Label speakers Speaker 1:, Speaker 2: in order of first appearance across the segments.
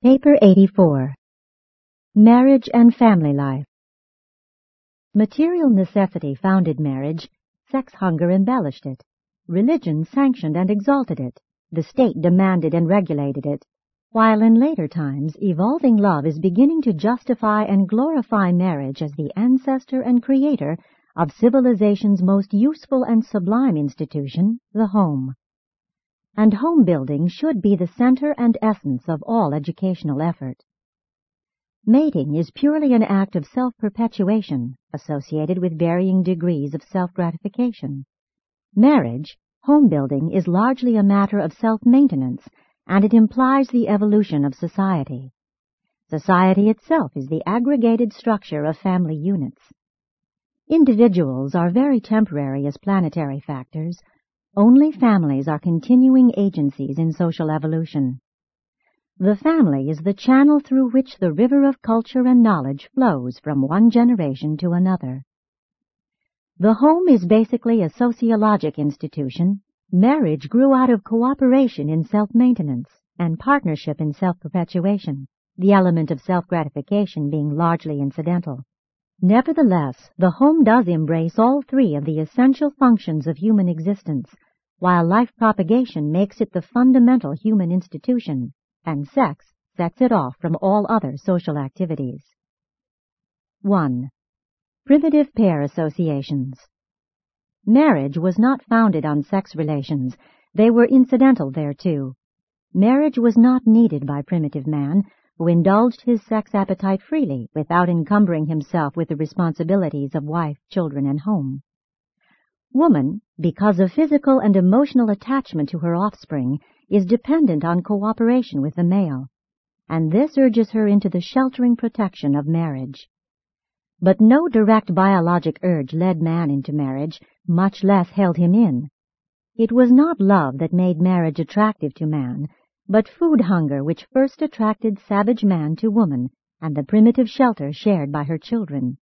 Speaker 1: Paper 84 Marriage and Family Life. Material necessity founded marriage, sex hunger embellished it, religion sanctioned and exalted it, the state demanded and regulated it, while in later times evolving love is beginning to justify and glorify marriage as the ancestor and creator of civilization's most useful and sublime institution, the home and home building should be the center and essence of all educational effort. Mating is purely an act of self-perpetuation associated with varying degrees of self-gratification. Marriage, home building, is largely a matter of self-maintenance, and it implies the evolution of society. Society itself is the aggregated structure of family units. Individuals are very temporary as planetary factors, only families are continuing agencies in social evolution. The family is the channel through which the river of culture and knowledge flows from one generation to another. The home is basically a sociologic institution. Marriage grew out of cooperation in self-maintenance and partnership in self-perpetuation, the element of self-gratification being largely incidental. Nevertheless, the home does embrace all three of the essential functions of human existence, while life propagation makes it the fundamental human institution, and sex sets it off from all other social activities. 1. Primitive Pair Associations Marriage was not founded on sex relations. They were incidental thereto. Marriage was not needed by primitive man, who indulged his sex appetite freely without encumbering himself with the responsibilities of wife, children, and home. Woman, because of physical and emotional attachment to her offspring, is dependent on cooperation with the male, and this urges her into the sheltering protection of marriage. But no direct biologic urge led man into marriage, much less held him in. It was not love that made marriage attractive to man, but food hunger which first attracted savage man to woman and the primitive shelter shared by her children.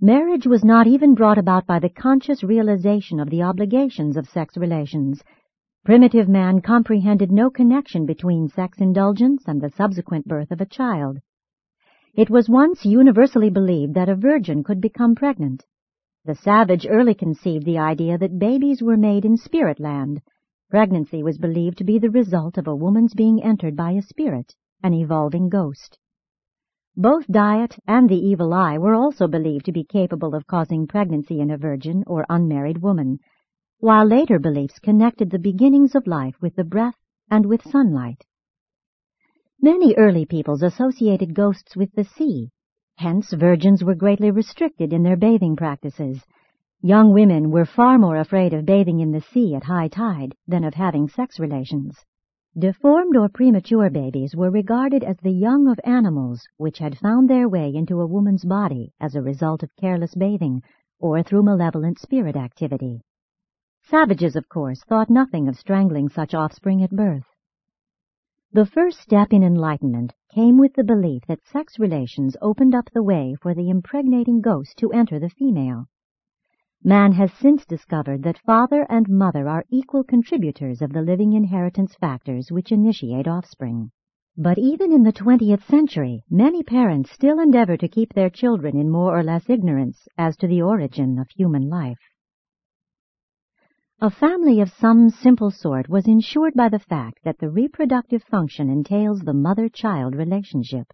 Speaker 1: Marriage was not even brought about by the conscious realization of the obligations of sex relations. Primitive man comprehended no connection between sex indulgence and the subsequent birth of a child. It was once universally believed that a virgin could become pregnant. The savage early conceived the idea that babies were made in spirit land. Pregnancy was believed to be the result of a woman's being entered by a spirit, an evolving ghost. Both diet and the evil eye were also believed to be capable of causing pregnancy in a virgin or unmarried woman, while later beliefs connected the beginnings of life with the breath and with sunlight. Many early peoples associated ghosts with the sea, hence virgins were greatly restricted in their bathing practices. Young women were far more afraid of bathing in the sea at high tide than of having sex relations. Deformed or premature babies were regarded as the young of animals which had found their way into a woman's body as a result of careless bathing or through malevolent spirit activity. Savages, of course, thought nothing of strangling such offspring at birth. The first step in enlightenment came with the belief that sex relations opened up the way for the impregnating ghost to enter the female. Man has since discovered that father and mother are equal contributors of the living inheritance factors which initiate offspring. But even in the 20th century, many parents still endeavor to keep their children in more or less ignorance as to the origin of human life. A family of some simple sort was ensured by the fact that the reproductive function entails the mother-child relationship.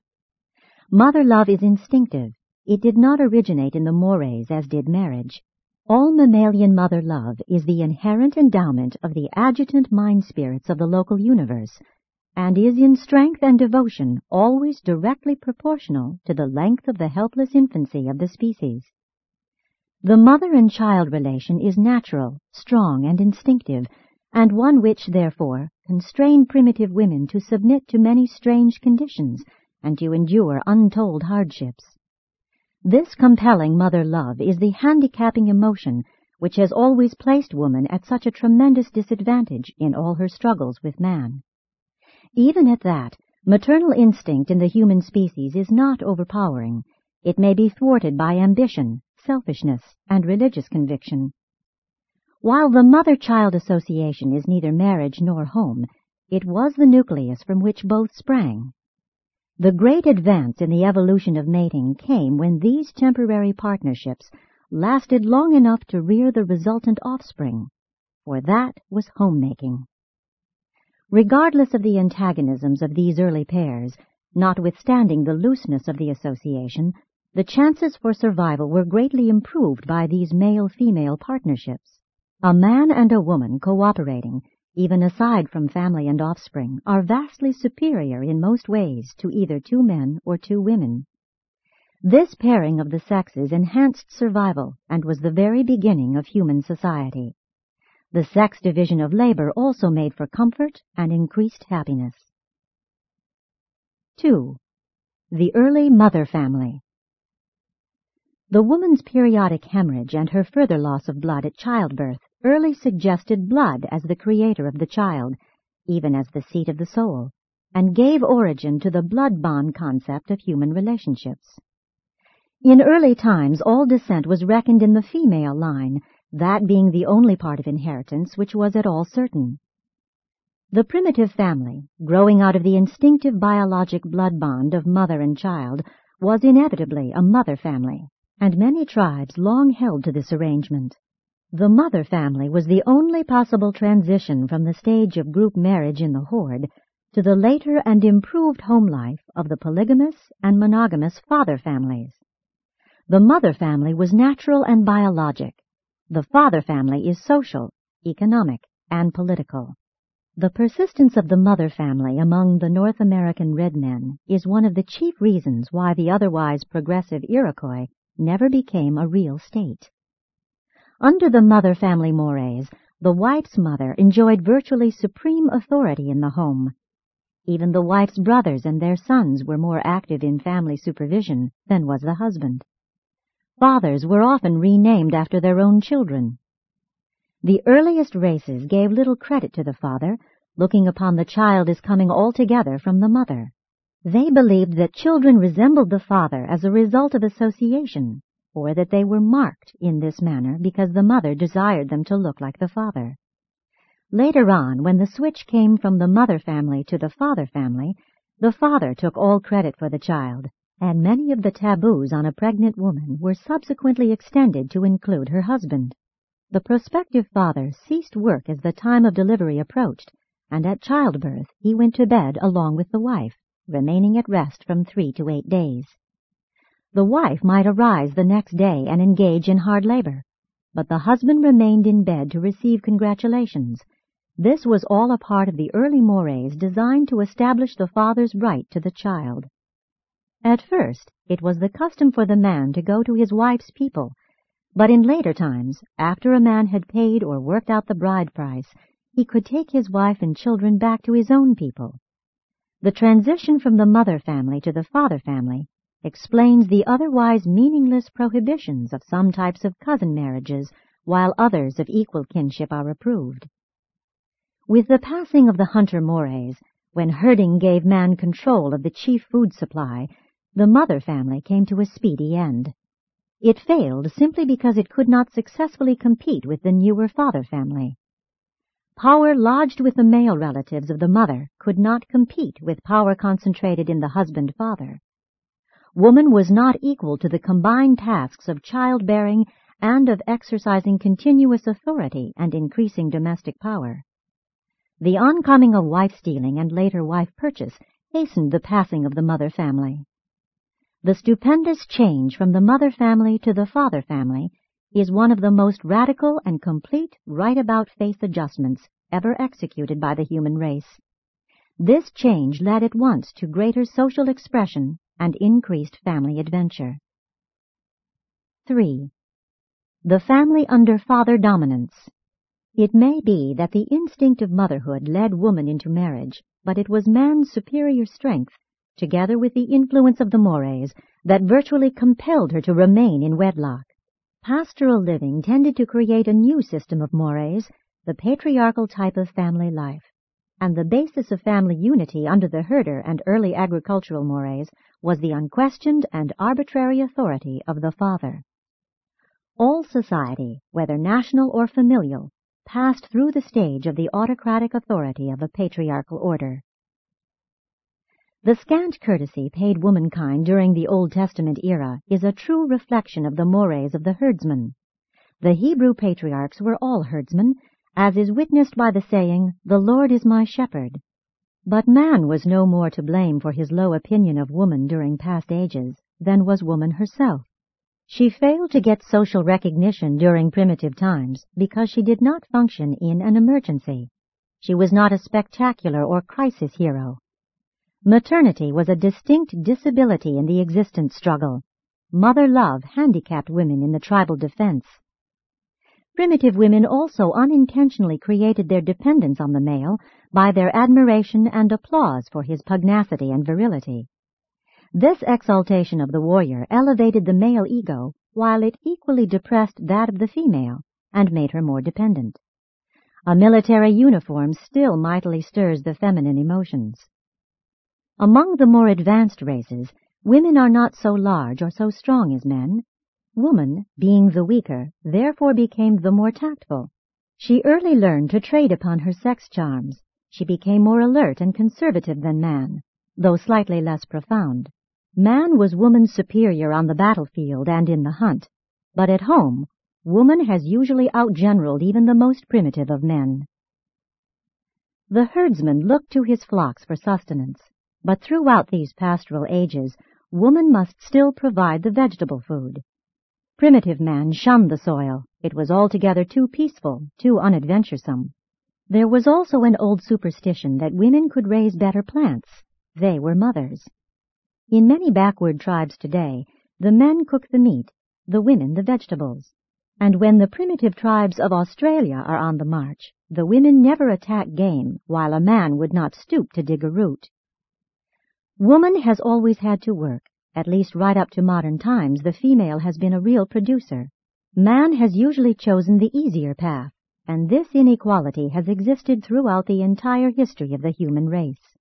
Speaker 1: Mother love is instinctive. It did not originate in the mores as did marriage. All mammalian mother love is the inherent endowment of the adjutant mind spirits of the local universe, and is in strength and devotion always directly proportional to the length of the helpless infancy of the species. The mother and child relation is natural, strong, and instinctive, and one which, therefore, constrained primitive women to submit to many strange conditions and to endure untold hardships. This compelling mother love is the handicapping emotion which has always placed woman at such a tremendous disadvantage in all her struggles with man. Even at that, maternal instinct in the human species is not overpowering. It may be thwarted by ambition, selfishness, and religious conviction. While the mother-child association is neither marriage nor home, it was the nucleus from which both sprang. The great advance in the evolution of mating came when these temporary partnerships lasted long enough to rear the resultant offspring, for that was homemaking. Regardless of the antagonisms of these early pairs, notwithstanding the looseness of the association, the chances for survival were greatly improved by these male-female partnerships. A man and a woman cooperating, even aside from family and offspring, are vastly superior in most ways to either two men or two women. This pairing of the sexes enhanced survival and was the very beginning of human society. The sex division of labor also made for comfort and increased happiness. 2. The Early Mother Family The woman's periodic hemorrhage and her further loss of blood at childbirth early suggested blood as the creator of the child, even as the seat of the soul, and gave origin to the blood bond concept of human relationships. In early times all descent was reckoned in the female line, that being the only part of inheritance which was at all certain. The primitive family, growing out of the instinctive biologic blood bond of mother and child, was inevitably a mother family, and many tribes long held to this arrangement. The mother family was the only possible transition from the stage of group marriage in the horde to the later and improved home life of the polygamous and monogamous father families. The mother family was natural and biologic. The father family is social, economic, and political. The persistence of the mother family among the North American red men is one of the chief reasons why the otherwise progressive Iroquois never became a real state. Under the mother family mores, the wife's mother enjoyed virtually supreme authority in the home. Even the wife's brothers and their sons were more active in family supervision than was the husband. Fathers were often renamed after their own children. The earliest races gave little credit to the father, looking upon the child as coming altogether from the mother. They believed that children resembled the father as a result of association, or that they were marked in this manner because the mother desired them to look like the father. Later on, when the switch came from the mother family to the father family, the father took all credit for the child, and many of the taboos on a pregnant woman were subsequently extended to include her husband. The prospective father ceased work as the time of delivery approached, and at childbirth he went to bed along with the wife, remaining at rest from three to eight days. The wife might arise the next day and engage in hard labor, but the husband remained in bed to receive congratulations. This was all a part of the early mores designed to establish the father's right to the child. At first, it was the custom for the man to go to his wife's people, but in later times, after a man had paid or worked out the bride price, he could take his wife and children back to his own people. The transition from the mother family to the father family explains the otherwise meaningless prohibitions of some types of cousin marriages, while others of equal kinship are approved. With the passing of the hunter mores, when herding gave man control of the chief food supply, the mother family came to a speedy end. It failed simply because it could not successfully compete with the newer father family. Power lodged with the male relatives of the mother could not compete with power concentrated in the husband-father. Woman was not equal to the combined tasks of childbearing and of exercising continuous authority and increasing domestic power. The oncoming of wife-stealing and later wife purchase hastened the passing of the mother family. The stupendous change from the mother family to the father family is one of the most radical and complete right-about-face adjustments ever executed by the human race. This change led at once to greater social expression and increased family adventure. 3. The family under father dominance. It may be that the instinct of motherhood led woman into marriage, but it was man's superior strength together with the influence of the mores, that virtually compelled her to remain in wedlock. Pastoral living tended to create a new system of mores, the patriarchal type of family life, and the basis of family unity under the herder and early agricultural mores was the unquestioned and arbitrary authority of the father. All society, whether national or familial, passed through the stage of the autocratic authority of a patriarchal order. The scant courtesy paid womankind during the Old Testament era is a true reflection of the mores of the herdsman. The Hebrew patriarchs were all herdsmen, as is witnessed by the saying, The Lord is my shepherd. But man was no more to blame for his low opinion of woman during past ages than was woman herself. She failed to get social recognition during primitive times because she did not function in an emergency. She was not a spectacular or crisis hero. Maternity was a distinct disability in the existence struggle. Mother love handicapped women in the tribal defense. Primitive women also unintentionally created their dependence on the male by their admiration and applause for his pugnacity and virility. This exaltation of the warrior elevated the male ego, while it equally depressed that of the female and made her more dependent. A military uniform still mightily stirs the feminine emotions. Among the more advanced races, women are not so large or so strong as men. Woman, being the weaker, therefore became the more tactful. She early learned to trade upon her sex charms. She became more alert and conservative than man, though slightly less profound. Man was woman's superior on the battlefield and in the hunt, but at home, woman has usually outgeneraled even the most primitive of men. The herdsman looked to his flocks for sustenance. But throughout these pastoral ages, woman must still provide the vegetable food. Primitive man shunned the soil. It was altogether too peaceful, too unadventuresome. There was also an old superstition that women could raise better plants. They were mothers. In many backward tribes today, the men cook the meat, the women the vegetables. And when the primitive tribes of Australia are on the march, the women never attack game, while a man would not stoop to dig a root. Woman has always had to work. At least right up to modern times, the female has been a real producer. Man has usually chosen the easier path, and this inequality has existed throughout the entire history of the human race.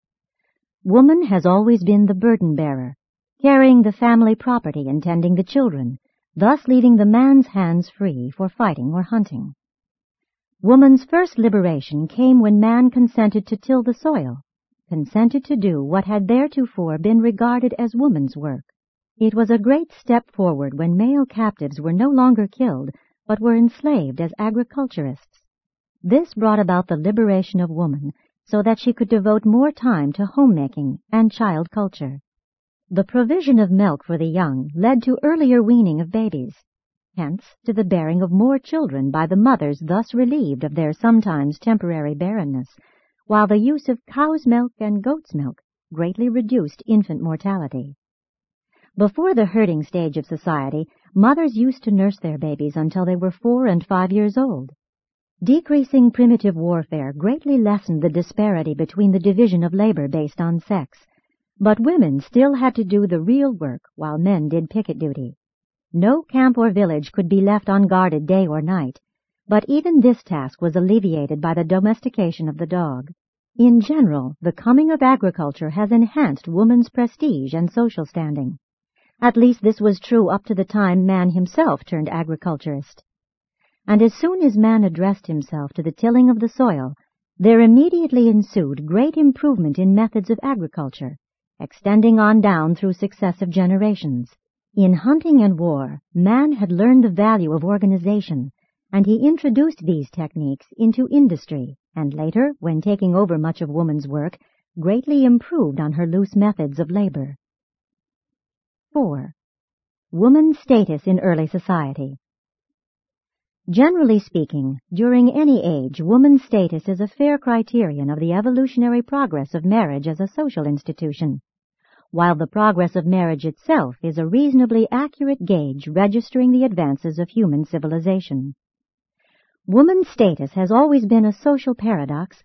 Speaker 1: Woman has always been the burden bearer, carrying the family property and tending the children, thus leaving the man's hands free for fighting or hunting. Woman's first liberation came when man consented to till the soil, consented to do what had theretofore been regarded as woman's work. It was a great step forward when male captives were no longer killed, but were enslaved as agriculturists. This brought about the liberation of woman, so that she could devote more time to homemaking and child culture. The provision of milk for the young led to earlier weaning of babies, hence to the bearing of more children by the mothers thus relieved of their sometimes temporary barrenness, while the use of cow's milk and goat's milk greatly reduced infant mortality. Before the herding stage of society, mothers used to nurse their babies until they were four and five years old. Decreasing primitive warfare greatly lessened the disparity between the division of labor based on sex, but women still had to do the real work while men did picket duty. No camp or village could be left unguarded day or night, but even this task was alleviated by the domestication of the dog. In general, the coming of agriculture has enhanced woman's prestige and social standing. At least this was true up to the time man himself turned agriculturist. And as soon as man addressed himself to the tilling of the soil, there immediately ensued great improvement in methods of agriculture, extending on down through successive generations. In hunting and war, man had learned the value of organization, and he introduced these techniques into industry, and later, when taking over much of woman's work, greatly improved on her loose methods of labor. 4. Woman's status in early society. Generally speaking, during any age, woman's status is a fair criterion of the evolutionary progress of marriage as a social institution, while the progress of marriage itself is a reasonably accurate gauge registering the advances of human civilization. Woman's status has always been a social paradox.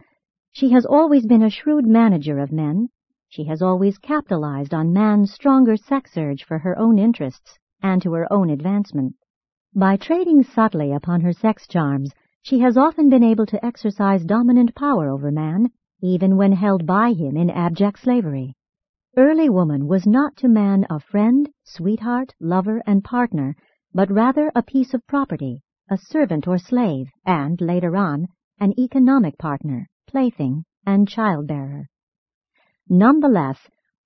Speaker 1: She has always been a shrewd manager of men. She has always capitalized on man's stronger sex urge for her own interests and to her own advancement. By trading subtly upon her sex charms, she has often been able to exercise dominant power over man, even when held by him in abject slavery. Early woman was not to man a friend, sweetheart, lover, and partner, but rather a piece of property, a servant or slave, and, later on, an economic partner, plaything, and childbearer. Nonetheless,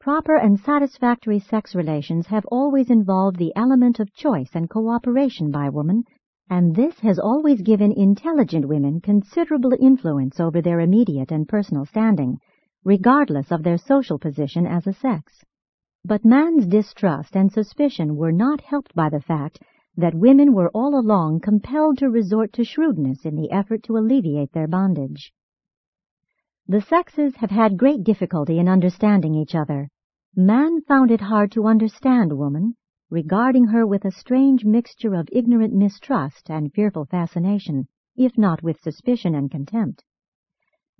Speaker 1: Proper and satisfactory sex relations have always involved the element of choice and cooperation by woman, and this has always given intelligent women considerable influence over their immediate and personal standing, regardless of their social position as a sex. But man's distrust and suspicion were not helped by the fact that women were all along compelled to resort to shrewdness in the effort to alleviate their bondage. The sexes have had great difficulty in understanding each other. Man found it hard to understand woman, regarding her with a strange mixture of ignorant mistrust and fearful fascination, if not with suspicion and contempt.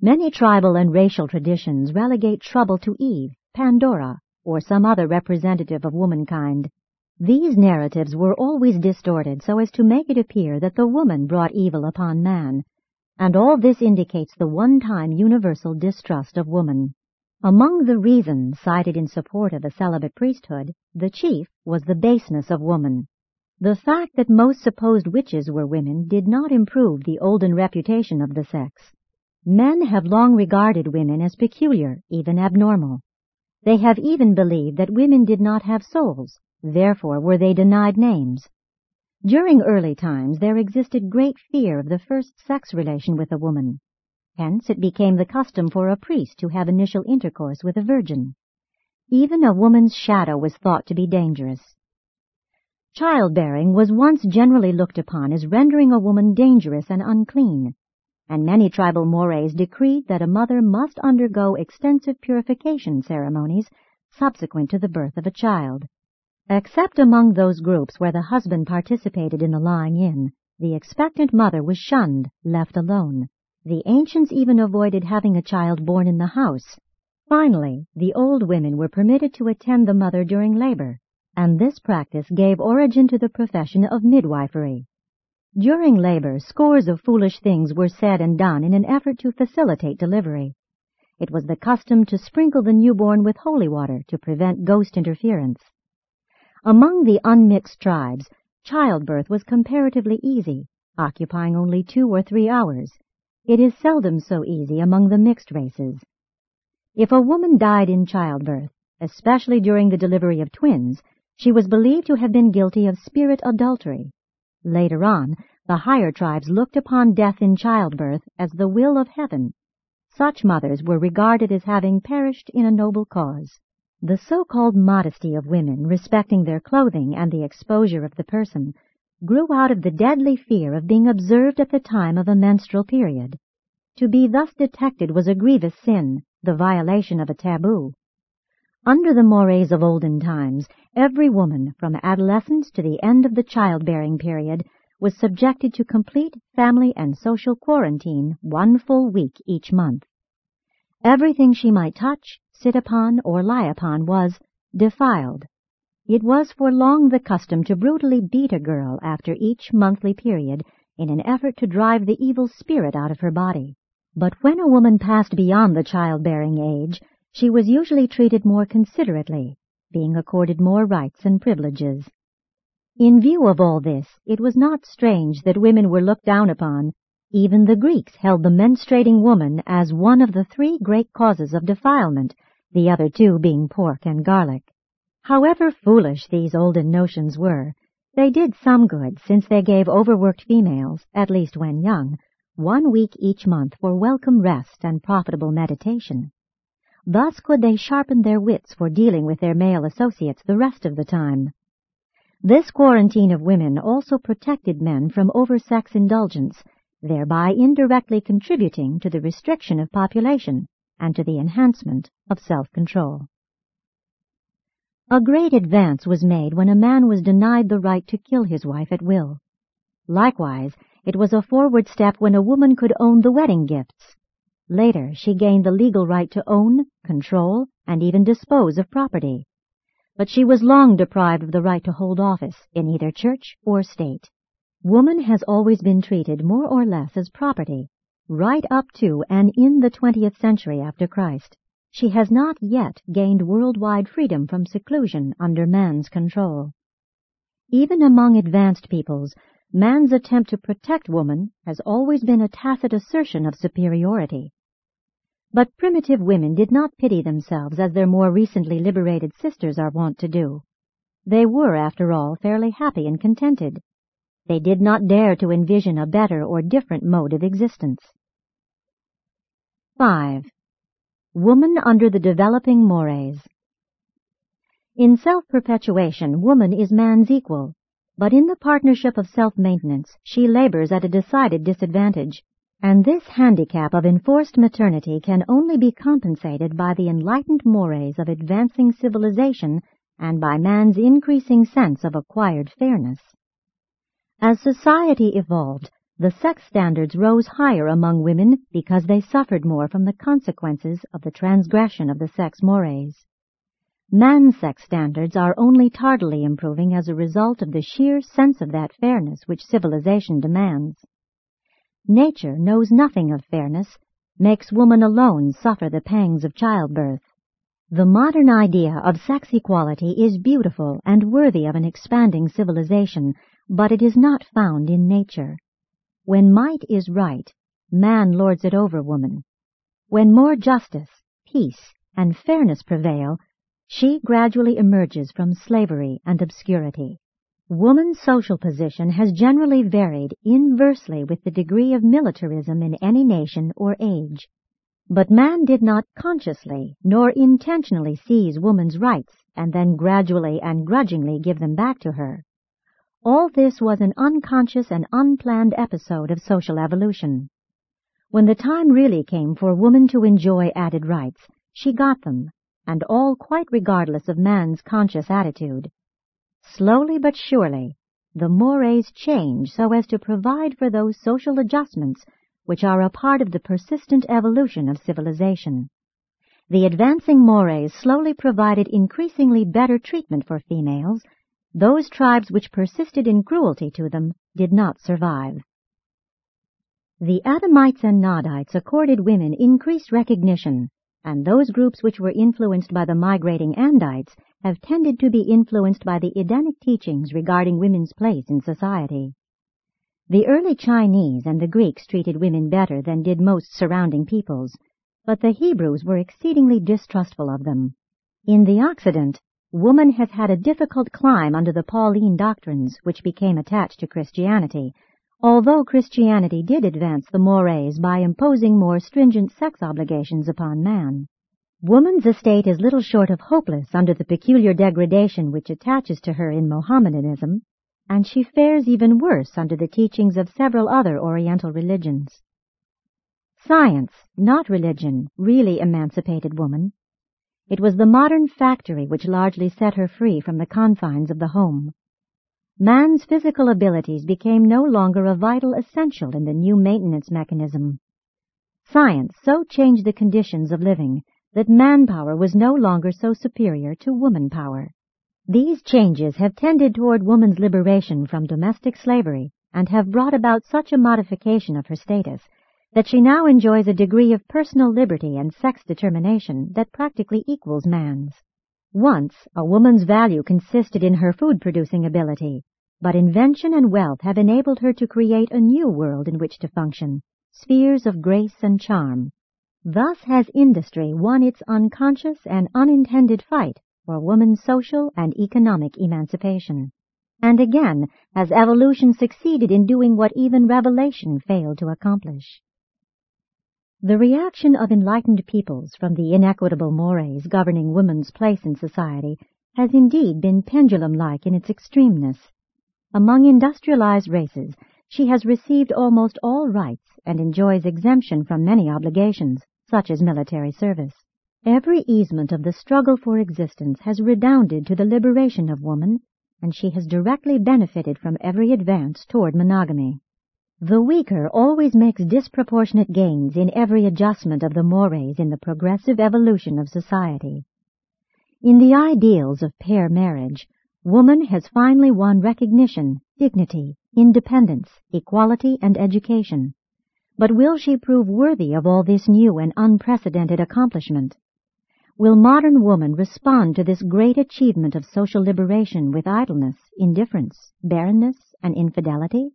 Speaker 1: Many tribal and racial traditions relegate trouble to Eve, Pandora, or some other representative of womankind. These narratives were always distorted so as to make it appear that the woman brought evil upon man, and all this indicates the one-time universal distrust of woman. Among the reasons cited in support of a celibate priesthood, the chief was the baseness of woman. The fact that most supposed witches were women did not improve the olden reputation of the sex. Men have long regarded women as peculiar, even abnormal. They have even believed that women did not have souls, therefore were they denied names. During early times there existed great fear of the first sex relation with a woman. Hence it became the custom for a priest to have initial intercourse with a virgin. Even a woman's shadow was thought to be dangerous. Childbearing was once generally looked upon as rendering a woman dangerous and unclean, and many tribal mores decreed that a mother must undergo extensive purification ceremonies subsequent to the birth of a child. Except among those groups where the husband participated in the lying in, the expectant mother was shunned, left alone. The ancients even avoided having a child born in the house. Finally, the old women were permitted to attend the mother during labor, and this practice gave origin to the profession of midwifery. During labor, scores of foolish things were said and done in an effort to facilitate delivery. It was the custom to sprinkle the newborn with holy water to prevent ghost interference. Among the unmixed tribes, childbirth was comparatively easy, occupying only two or three hours. It is seldom so easy among the mixed races. If a woman died in childbirth, especially during the delivery of twins, she was believed to have been guilty of spirit adultery. Later on, the higher tribes looked upon death in childbirth as the will of heaven. Such mothers were regarded as having perished in a noble cause. The so-called modesty of women respecting their clothing and the exposure of the person grew out of the deadly fear of being observed at the time of a menstrual period. To be thus detected was a grievous sin, the violation of a taboo. Under the mores of olden times, every woman, from adolescence to the end of the childbearing period, was subjected to complete family and social quarantine one full week each month. Everything she might touch, sit upon, or lie upon was defiled. It was for long the custom to brutally beat a girl after each monthly period in an effort to drive the evil spirit out of her body. But when a woman passed beyond the childbearing age, she was usually treated more considerately, being accorded more rights and privileges. In view of all this, it was not strange that women were looked down upon even the Greeks held the menstruating woman as one of the three great causes of defilement, the other two being pork and garlic. However foolish these olden notions were, they did some good since they gave overworked females, at least when young, one week each month for welcome rest and profitable meditation. Thus could they sharpen their wits for dealing with their male associates the rest of the time. This quarantine of women also protected men from oversex indulgence thereby indirectly contributing to the restriction of population and to the enhancement of self-control. A great advance was made when a man was denied the right to kill his wife at will. Likewise, it was a forward step when a woman could own the wedding gifts. Later, she gained the legal right to own, control, and even dispose of property. But she was long deprived of the right to hold office in either church or state. Woman has always been treated more or less as property, right up to and in the 20th century after Christ. She has not yet gained worldwide freedom from seclusion under man's control. Even among advanced peoples, man's attempt to protect woman has always been a tacit assertion of superiority. But primitive women did not pity themselves as their more recently liberated sisters are wont to do. They were, after all, fairly happy and contented. They did not dare to envision a better or different mode of existence. 5. Woman under the developing mores. In self-perpetuation, woman is man's equal, but in the partnership of self-maintenance, she labors at a decided disadvantage, and this handicap of enforced maternity can only be compensated by the enlightened mores of advancing civilization and by man's increasing sense of acquired fairness. As society evolved, the sex standards rose higher among women because they suffered more from the consequences of the transgression of the sex mores. Man's sex standards are only tardily improving as a result of the sheer sense of that fairness which civilization demands. Nature knows nothing of fairness, makes woman alone suffer the pangs of childbirth. The modern idea of sex equality is beautiful and worthy of an expanding civilization, but it is not found in nature. When might is right, man lords it over woman. When more justice, peace, and fairness prevail, she gradually emerges from slavery and obscurity. Woman's social position has generally varied inversely with the degree of militarism in any nation or age. But man did not consciously nor intentionally seize woman's rights and then gradually and grudgingly give them back to her. All this was an unconscious and unplanned episode of social evolution. When the time really came for woman to enjoy added rights, she got them, and all quite regardless of man's conscious attitude. Slowly but surely, the mores change so as to provide for those social adjustments which are a part of the persistent evolution of civilization. The advancing mores slowly provided increasingly better treatment for females. Those tribes which persisted in cruelty to them did not survive. The Adamites and Nodites accorded women increased recognition and those groups which were influenced by the migrating Andites have tended to be influenced by the Edenic teachings regarding women's place in society. The early Chinese and the Greeks treated women better than did most surrounding peoples, but the Hebrews were exceedingly distrustful of them. In the Occident, woman has had a difficult climb under the Pauline doctrines which became attached to Christianity, although Christianity did advance the mores by imposing more stringent sex obligations upon man. Woman's estate is little short of hopeless under the peculiar degradation which attaches to her in Mohammedanism, and she fares even worse under the teachings of several other Oriental religions. Science, not religion, really emancipated woman. It was the modern factory which largely set her free from the confines of the home. Man's physical abilities became no longer a vital essential in the new maintenance mechanism. Science so changed the conditions of living that manpower was no longer so superior to woman power. These changes have tended toward woman's liberation from domestic slavery and have brought about such a modification of her status that she now enjoys a degree of personal liberty and sex determination that practically equals man's. Once, a woman's value consisted in her food-producing ability, but invention and wealth have enabled her to create a new world in which to function, spheres of grace and charm. Thus has industry won its unconscious and unintended fight for woman's social and economic emancipation. And again has evolution succeeded in doing what even revelation failed to accomplish. The reaction of enlightened peoples from the inequitable mores governing woman's place in society has indeed been pendulum-like in its extremeness. Among industrialized races, she has received almost all rights and enjoys exemption from many obligations, such as military service. Every easement of the struggle for existence has redounded to the liberation of woman, and she has directly benefited from every advance toward monogamy. The weaker always makes disproportionate gains in every adjustment of the mores in the progressive evolution of society. In the ideals of pair marriage, woman has finally won recognition, dignity, independence, equality, and education. But will she prove worthy of all this new and unprecedented accomplishment? Will modern woman respond to this great achievement of social liberation with idleness, indifference, barrenness, and infidelity?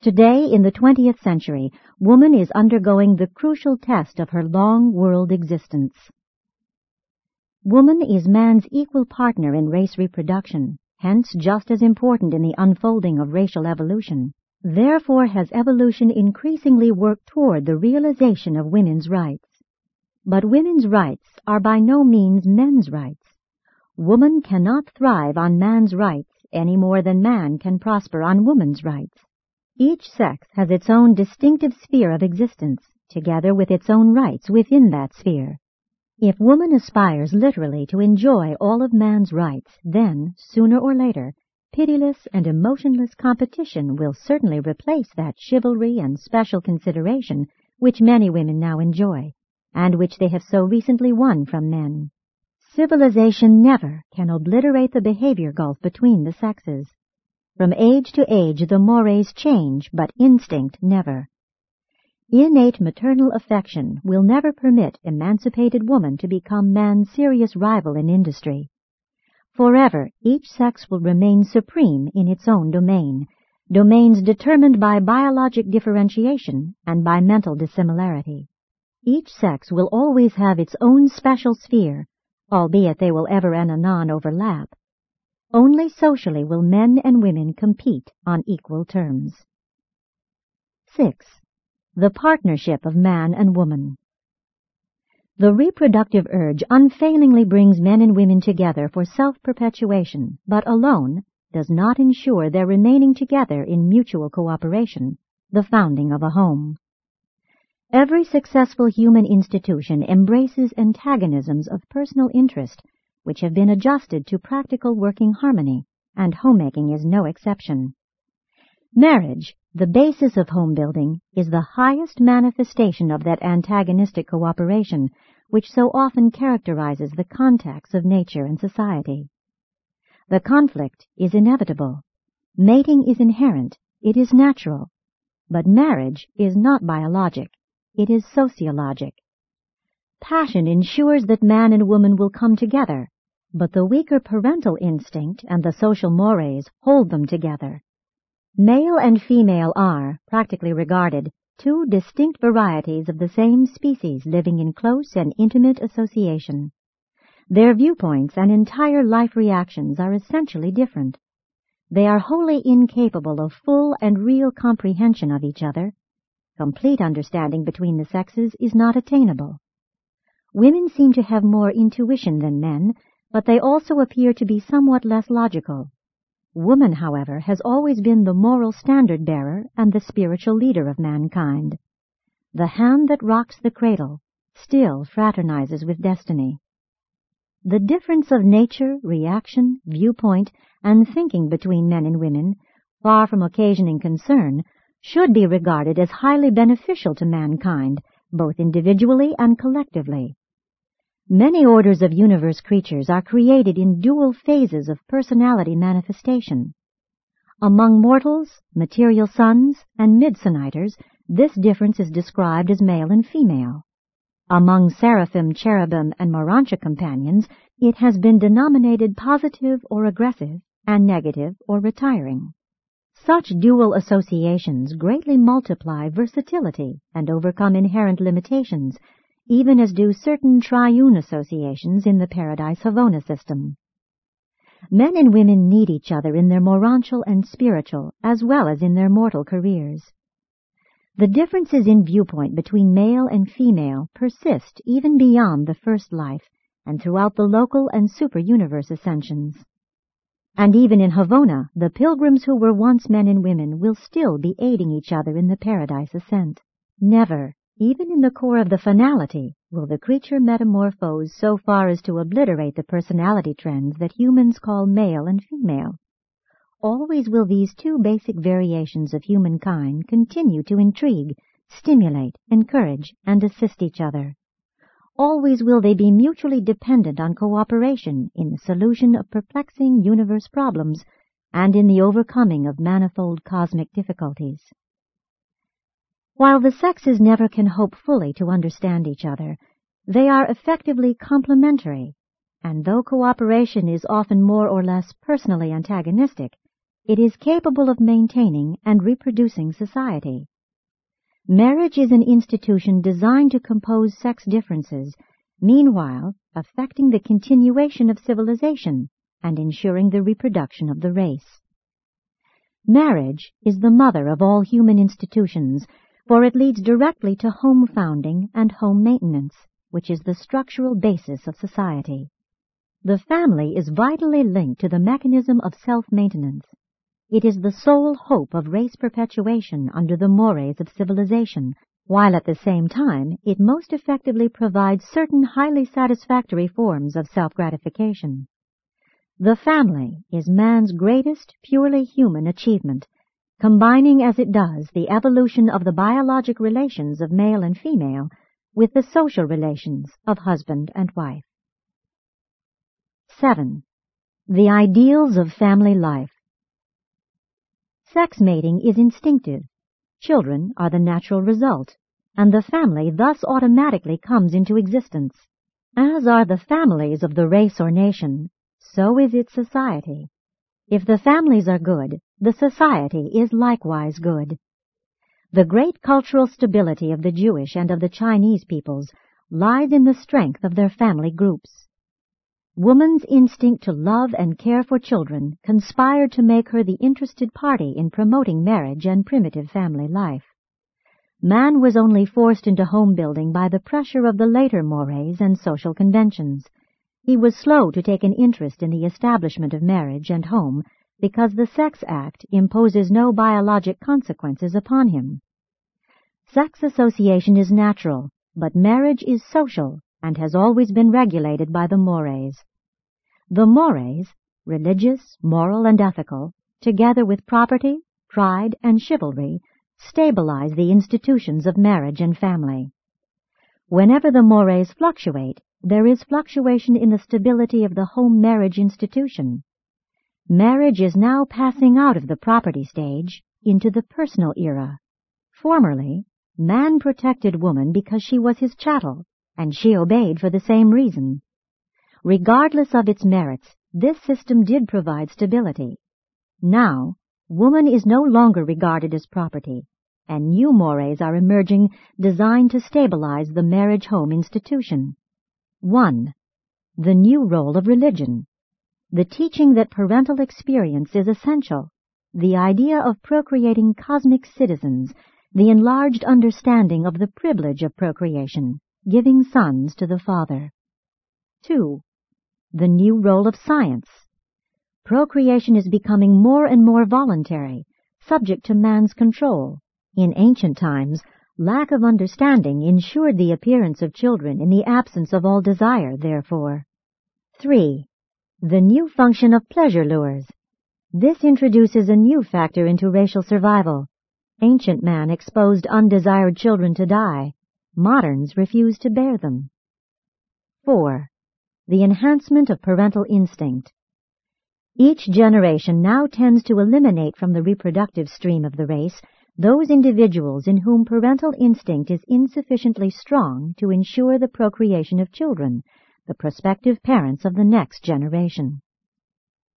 Speaker 1: Today, in the 20th century, woman is undergoing the crucial test of her long world existence. Woman is man's equal partner in race reproduction, hence just as important in the unfolding of racial evolution. Therefore has evolution increasingly worked toward the realization of women's rights. But women's rights are by no means men's rights. Woman cannot thrive on man's rights any more than man can prosper on woman's rights. Each sex has its own distinctive sphere of existence, together with its own rights within that sphere. If woman aspires literally to enjoy all of man's rights, then, sooner or later, pitiless and emotionless competition will certainly replace that chivalry and special consideration which many women now enjoy, and which they have so recently won from men. Civilization never can obliterate the behavior gulf between the sexes. From age to age the mores change, but instinct never. Innate maternal affection will never permit emancipated woman to become man's serious rival in industry. Forever each sex will remain supreme in its own domain, domains determined by biologic differentiation and by mental dissimilarity. Each sex will always have its own special sphere, albeit they will ever and anon overlap. Only socially will men and women compete on equal terms. 6. The partnership of man and woman. The reproductive urge unfailingly brings men and women together for self-perpetuation, but alone does not ensure their remaining together in mutual cooperation, the founding of a home. Every successful human institution embraces antagonisms of personal interest which have been adjusted to practical working harmony, and homemaking is no exception. Marriage, the basis of home building, is the highest manifestation of that antagonistic cooperation which so often characterizes the contacts of nature and society. The conflict is inevitable. Mating is inherent. It is natural. But marriage is not biologic. It is sociologic. Passion ensures that man and woman will come together, but the weaker parental instinct and the social mores hold them together. Male and female are, practically regarded, two distinct varieties of the same species living in close and intimate association. Their viewpoints and entire life reactions are essentially different. They are wholly incapable of full and real comprehension of each other, Complete understanding between the sexes is not attainable. Women seem to have more intuition than men, but they also appear to be somewhat less logical. Woman, however, has always been the moral standard bearer and the spiritual leader of mankind. The hand that rocks the cradle still fraternizes with destiny. The difference of nature, reaction, viewpoint, and thinking between men and women, far from occasioning concern, should be regarded as highly beneficial to mankind, both individually and collectively. Many orders of universe creatures are created in dual phases of personality manifestation. Among mortals, material sons, and midsoniters, this difference is described as male and female. Among seraphim, cherubim, and morontia companions, it has been denominated positive or aggressive, and negative or retiring. Such dual associations greatly multiply versatility and overcome inherent limitations, even as do certain triune associations in the Paradise Havona system. Men and women need each other in their morontial and spiritual, as well as in their mortal careers. The differences in viewpoint between male and female persist even beyond the first life and throughout the local and super-universe ascensions. And even in Havona, the pilgrims who were once men and women will still be aiding each other in the paradise ascent. Never, even in the corps of the finality, will the creature metamorphose so far as to obliterate the personality trends that humans call male and female. Always will these two basic variations of humankind continue to intrigue, stimulate, encourage, and assist each other. Always will they be mutually dependent on cooperation in the solution of perplexing universe problems and in the overcoming of manifold cosmic difficulties. While the sexes never can hope fully to understand each other, they are effectively complementary, and though cooperation is often more or less personally antagonistic, it is capable of maintaining and reproducing society. Marriage is an institution designed to compose sex differences, meanwhile affecting the continuation of civilization and ensuring the reproduction of the race. Marriage is the mother of all human institutions, for it leads directly to home founding and home maintenance, which is the structural basis of society. The family is vitally linked to the mechanism of self-maintenance. It is the sole hope of race perpetuation under the mores of civilization, while at the same time it most effectively provides certain highly satisfactory forms of self-gratification. The family is man's greatest purely human achievement, combining as it does the evolution of the biologic relations of male and female with the social relations of husband and wife. 7. The ideals of family life. Sex mating is instinctive. Children are the natural result, and the family thus automatically comes into existence. As are the families of the race or nation, so is its society. If the families are good, the society is likewise good. The great cultural stability of the Jewish and of the Chinese peoples lies in the strength of their family groups. Woman's instinct to love and care for children conspired to make her the interested party in promoting marriage and primitive family life. Man was only forced into home building by the pressure of the later mores and social conventions. He was slow to take an interest in the establishment of marriage and home because the Sex Act imposes no biologic consequences upon him. Sex association is natural, but marriage is social and has always been regulated by the mores. The mores, religious, moral, and ethical, together with property, pride, and chivalry, stabilize the institutions of marriage and family. Whenever the mores fluctuate, there is fluctuation in the stability of the home marriage institution. Marriage is now passing out of the property stage into the personal era. Formerly, man protected woman because she was his chattel, and she obeyed for the same reason. Regardless of its merits, this system did provide stability. Now, woman is no longer regarded as property, and new mores are emerging designed to stabilize the marriage home institution. 1. The new role of religion. The teaching that parental experience is essential. The idea of procreating cosmic citizens. The enlarged understanding of the privilege of procreation giving sons to the Father. 2. The new role of science. Procreation is becoming more and more voluntary, subject to man's control. In ancient times, lack of understanding ensured the appearance of children in the absence of all desire, therefore. 3. The new function of pleasure lures. This introduces a new factor into racial survival. Ancient man exposed undesired children to die. Moderns refuse to bear them. 4. The enhancement of parental instinct. Each generation now tends to eliminate from the reproductive stream of the race those individuals in whom parental instinct is insufficiently strong to ensure the procreation of children, the prospective parents of the next generation.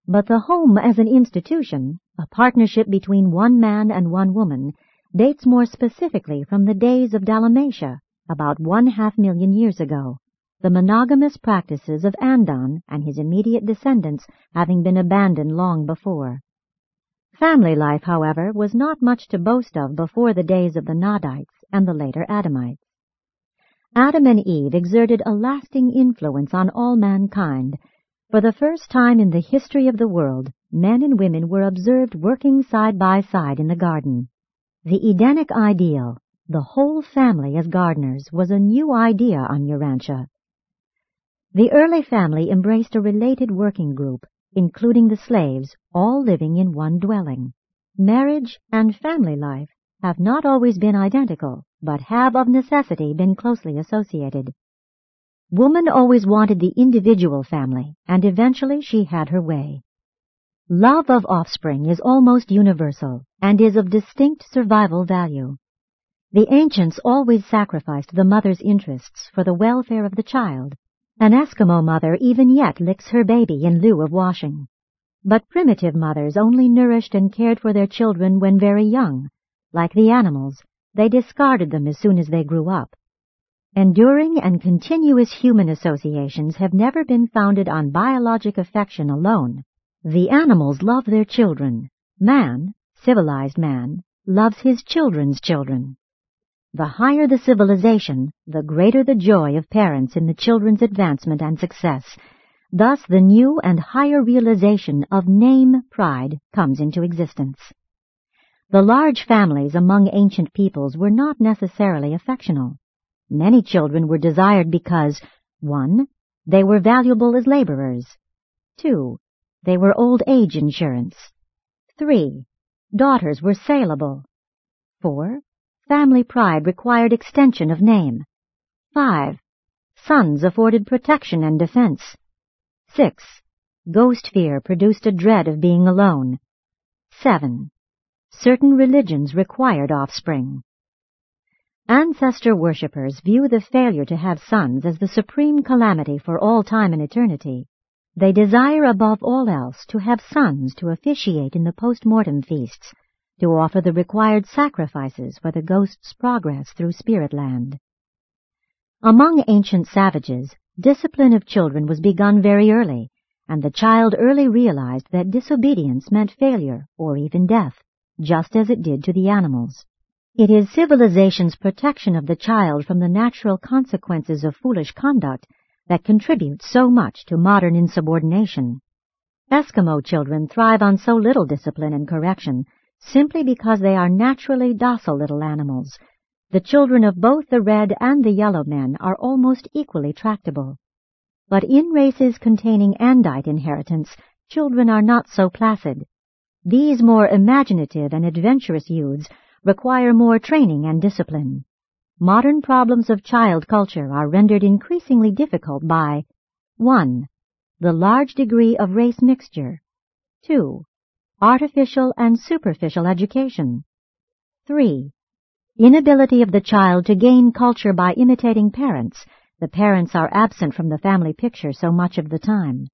Speaker 1: But the home as an institution, a partnership between one man and one woman, dates more specifically from the days of Dalamatia, about one half million years ago, the monogamous practices of Andon and his immediate descendants having been abandoned long before. Family life, however, was not much to boast of before the days of the Nodites and the later Adamites. Adam and Eve exerted a lasting influence on all mankind. For the first time in the history of the world, men and women were observed working side by side in the garden. The Edenic ideal, the whole family as gardeners was a new idea on Urantia. The early family embraced a related working group, including the slaves, all living in one dwelling. Marriage and family life have not always been identical, but have of necessity been closely associated. Woman always wanted the individual family, and eventually she had her way. Love of offspring is almost universal and is of distinct survival value. The ancients always sacrificed the mother's interests for the welfare of the child. An Eskimo mother even yet licks her baby in lieu of washing. But primitive mothers only nourished and cared for their children when very young. Like the animals, they discarded them as soon as they grew up. Enduring and continuous human associations have never been founded on biologic affection alone. The animals love their children. Man, civilized man, loves his children's children. The higher the civilization, the greater the joy of parents in the children's advancement and success. Thus the new and higher realization of name pride comes into existence. The large families among ancient peoples were not necessarily affectional. Many children were desired because 1. They were valuable as laborers. 2. They were old age insurance. 3. Daughters were saleable. 4. Family pride required extension of name. 5. Sons afforded protection and defense. 6. Ghost fear produced a dread of being alone. 7. Certain religions required offspring. Ancestor worshippers view the failure to have sons as the supreme calamity for all time and eternity. They desire above all else to have sons to officiate in the post-mortem feasts, to offer the required sacrifices for the ghost's progress through spirit land. Among ancient savages, discipline of children was begun very early, and the child early realized that disobedience meant failure or even death, just as it did to the animals. It is civilization's protection of the child from the natural consequences of foolish conduct that contributes so much to modern insubordination. Eskimo children thrive on so little discipline and correction simply because they are naturally docile little animals. The children of both the red and the yellow men are almost equally tractable. But in races containing andite inheritance, children are not so placid. These more imaginative and adventurous youths require more training and discipline. Modern problems of child culture are rendered increasingly difficult by 1. The large degree of race mixture. 2 artificial and superficial education. 3. Inability of the child to gain culture by imitating parents. The parents are absent from the family picture so much of the time.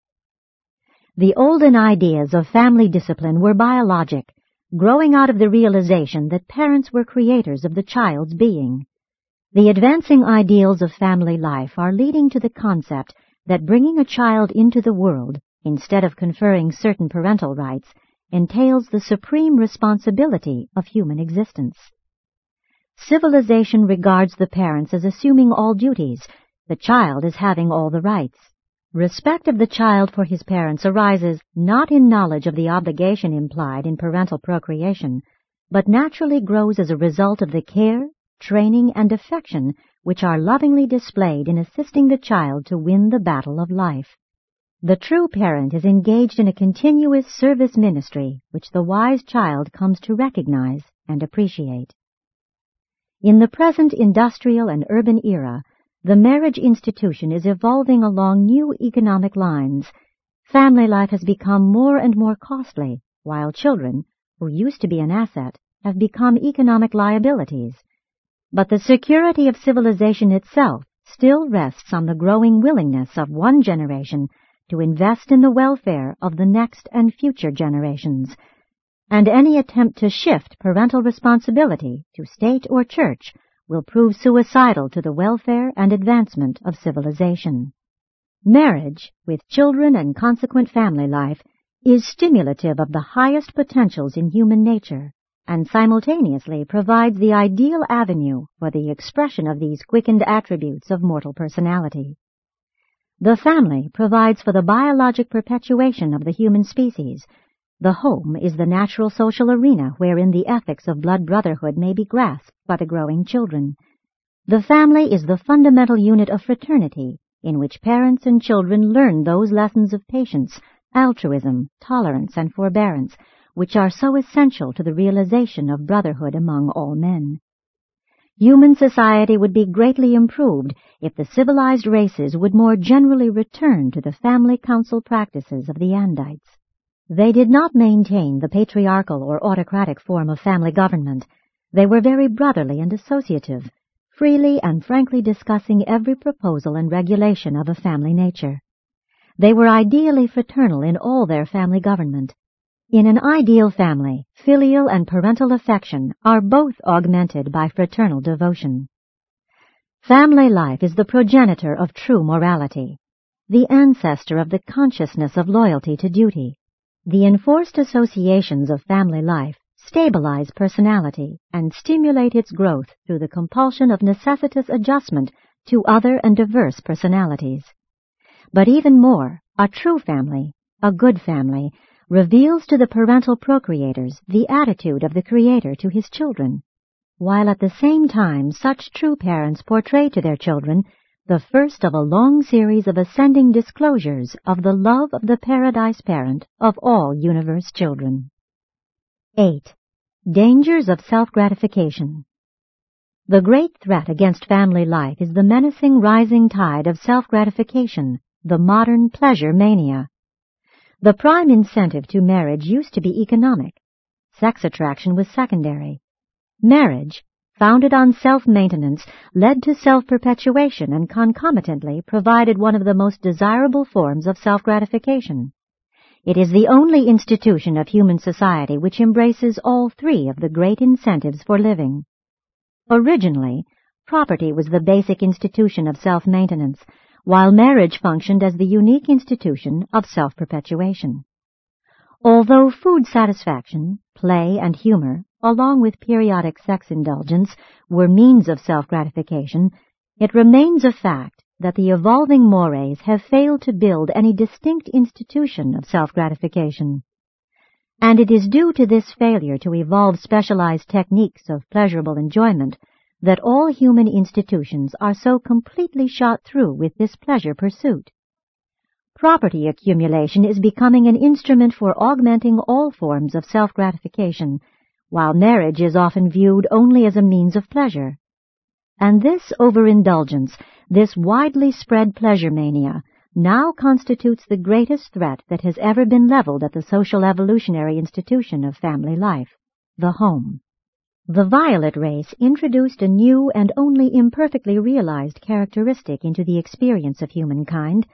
Speaker 1: The olden ideas of family discipline were biologic, growing out of the realization that parents were creators of the child's being. The advancing ideals of family life are leading to the concept that bringing a child into the world, instead of conferring certain parental rights, entails the supreme responsibility of human existence. Civilization regards the parents as assuming all duties, the child as having all the rights. Respect of the child for his parents arises not in knowledge of the obligation implied in parental procreation, but naturally grows as a result of the care, training, and affection which are lovingly displayed in assisting the child to win the battle of life. The true parent is engaged in a continuous service ministry which the wise child comes to recognize and appreciate. In the present industrial and urban era, the marriage institution is evolving along new economic lines. Family life has become more and more costly, while children, who used to be an asset, have become economic liabilities. But the security of civilization itself still rests on the growing willingness of one generation to invest in the welfare of the next and future generations, and any attempt to shift parental responsibility to state or church will prove suicidal to the welfare and advancement of civilization. Marriage, with children and consequent family life, is stimulative of the highest potentials in human nature and simultaneously provides the ideal avenue for the expression of these quickened attributes of mortal personality. The family provides for the biologic perpetuation of the human species. The home is the natural social arena wherein the ethics of blood brotherhood may be grasped by the growing children. The family is the fundamental unit of fraternity in which parents and children learn those lessons of patience, altruism, tolerance, and forbearance which are so essential to the realization of brotherhood among all men. Human society would be greatly improved if the civilized races would more generally return to the family council practices of the Andites. They did not maintain the patriarchal or autocratic form of family government. They were very brotherly and associative, freely and frankly discussing every proposal and regulation of a family nature. They were ideally fraternal in all their family government. In an ideal family, filial and parental affection are both augmented by fraternal devotion. Family life is the progenitor of true morality, the ancestor of the consciousness of loyalty to duty. The enforced associations of family life stabilize personality and stimulate its growth through the compulsion of necessitous adjustment to other and diverse personalities. But even more, a true family, a good family, reveals to the parental procreators the attitude of the Creator to his children, while at the same time such true parents portray to their children the first of a long series of ascending disclosures of the love of the Paradise Parent of all universe children. 8. Dangers of Self-Gratification The great threat against family life is the menacing rising tide of self-gratification, the modern pleasure mania. The prime incentive to marriage used to be economic. Sex attraction was secondary. Marriage, founded on self-maintenance, led to self-perpetuation and concomitantly provided one of the most desirable forms of self-gratification. It is the only institution of human society which embraces all three of the great incentives for living. Originally, property was the basic institution of self-maintenance, while marriage functioned as the unique institution of self-perpetuation. Although food satisfaction, play, and humor, along with periodic sex indulgence, were means of self-gratification, it remains a fact that the evolving mores have failed to build any distinct institution of self-gratification. And it is due to this failure to evolve specialized techniques of pleasurable enjoyment that all human institutions are so completely shot through with this pleasure pursuit. Property accumulation is becoming an instrument for augmenting all forms of self-gratification, while marriage is often viewed only as a means of pleasure. And this overindulgence, this widely spread pleasure mania, now constitutes the greatest threat that has ever been leveled at the social evolutionary institution of family life, the home. The violet race introduced a new and only imperfectly realized characteristic into the experience of humankind,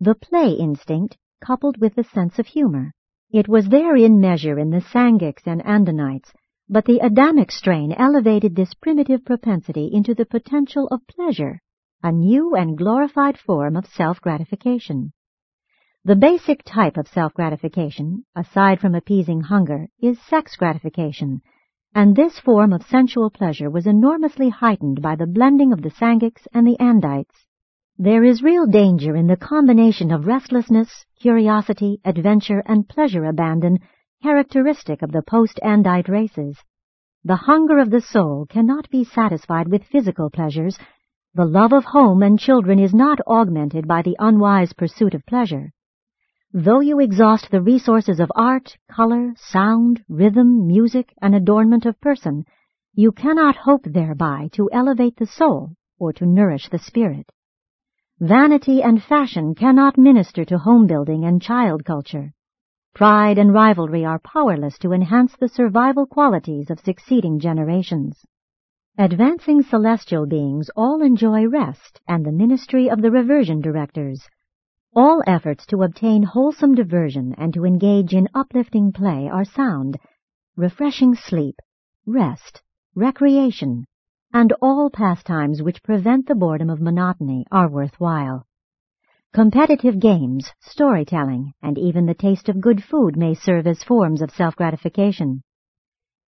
Speaker 1: the play instinct coupled with the sense of humor. It was there in measure in the Sangiks and Andonites, but the Adamic strain elevated this primitive propensity into the potential of pleasure, a new and glorified form of self-gratification. The basic type of self-gratification, aside from appeasing hunger, is sex gratification, and this form of sensual pleasure was enormously heightened by the blending of the Sangiks and the Andites. There is real danger in the combination of restlessness, curiosity, adventure, and pleasure abandon characteristic of the post-Andite races. The hunger of the soul cannot be satisfied with physical pleasures. The love of home and children is not augmented by the unwise pursuit of pleasure. Though you exhaust the resources of art, color, sound, rhythm, music, and adornment of person, you cannot hope thereby to elevate the soul or to nourish the spirit. Vanity and fashion cannot minister to home building and child culture. Pride and rivalry are powerless to enhance the survival qualities of succeeding generations. Advancing celestial beings all enjoy rest and the ministry of the reversion directors, all efforts to obtain wholesome diversion and to engage in uplifting play are sound. Refreshing sleep, rest, recreation, and all pastimes which prevent the boredom of monotony are worthwhile. Competitive games, storytelling, and even the taste of good food may serve as forms of self-gratification.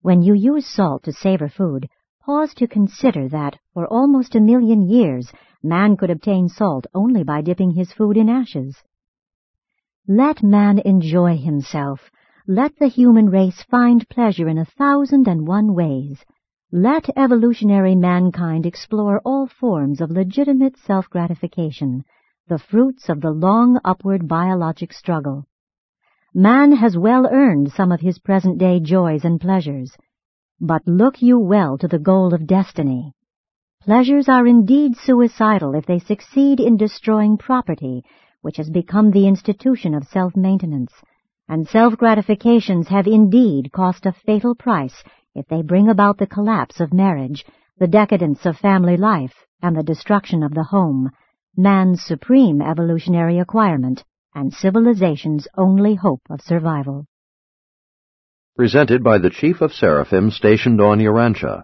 Speaker 1: When you use salt to savor food, pause to consider that, for almost a million years, man could obtain salt only by dipping his food in ashes. Let man enjoy himself. Let the human race find pleasure in a thousand and one ways. Let evolutionary mankind explore all forms of legitimate self-gratification, the fruits of the long upward biologic struggle. Man has well earned some of his present-day joys and pleasures, but look you well to the goal of destiny. Pleasures are indeed suicidal if they succeed in destroying property, which has become the institution of self-maintenance, and self-gratifications have indeed cost a fatal price if they bring about the collapse of marriage, the decadence of family life, and the destruction of the home, man's supreme evolutionary acquirement and civilization's only hope of survival.
Speaker 2: Presented by the Chief of Seraphim stationed on Urantia.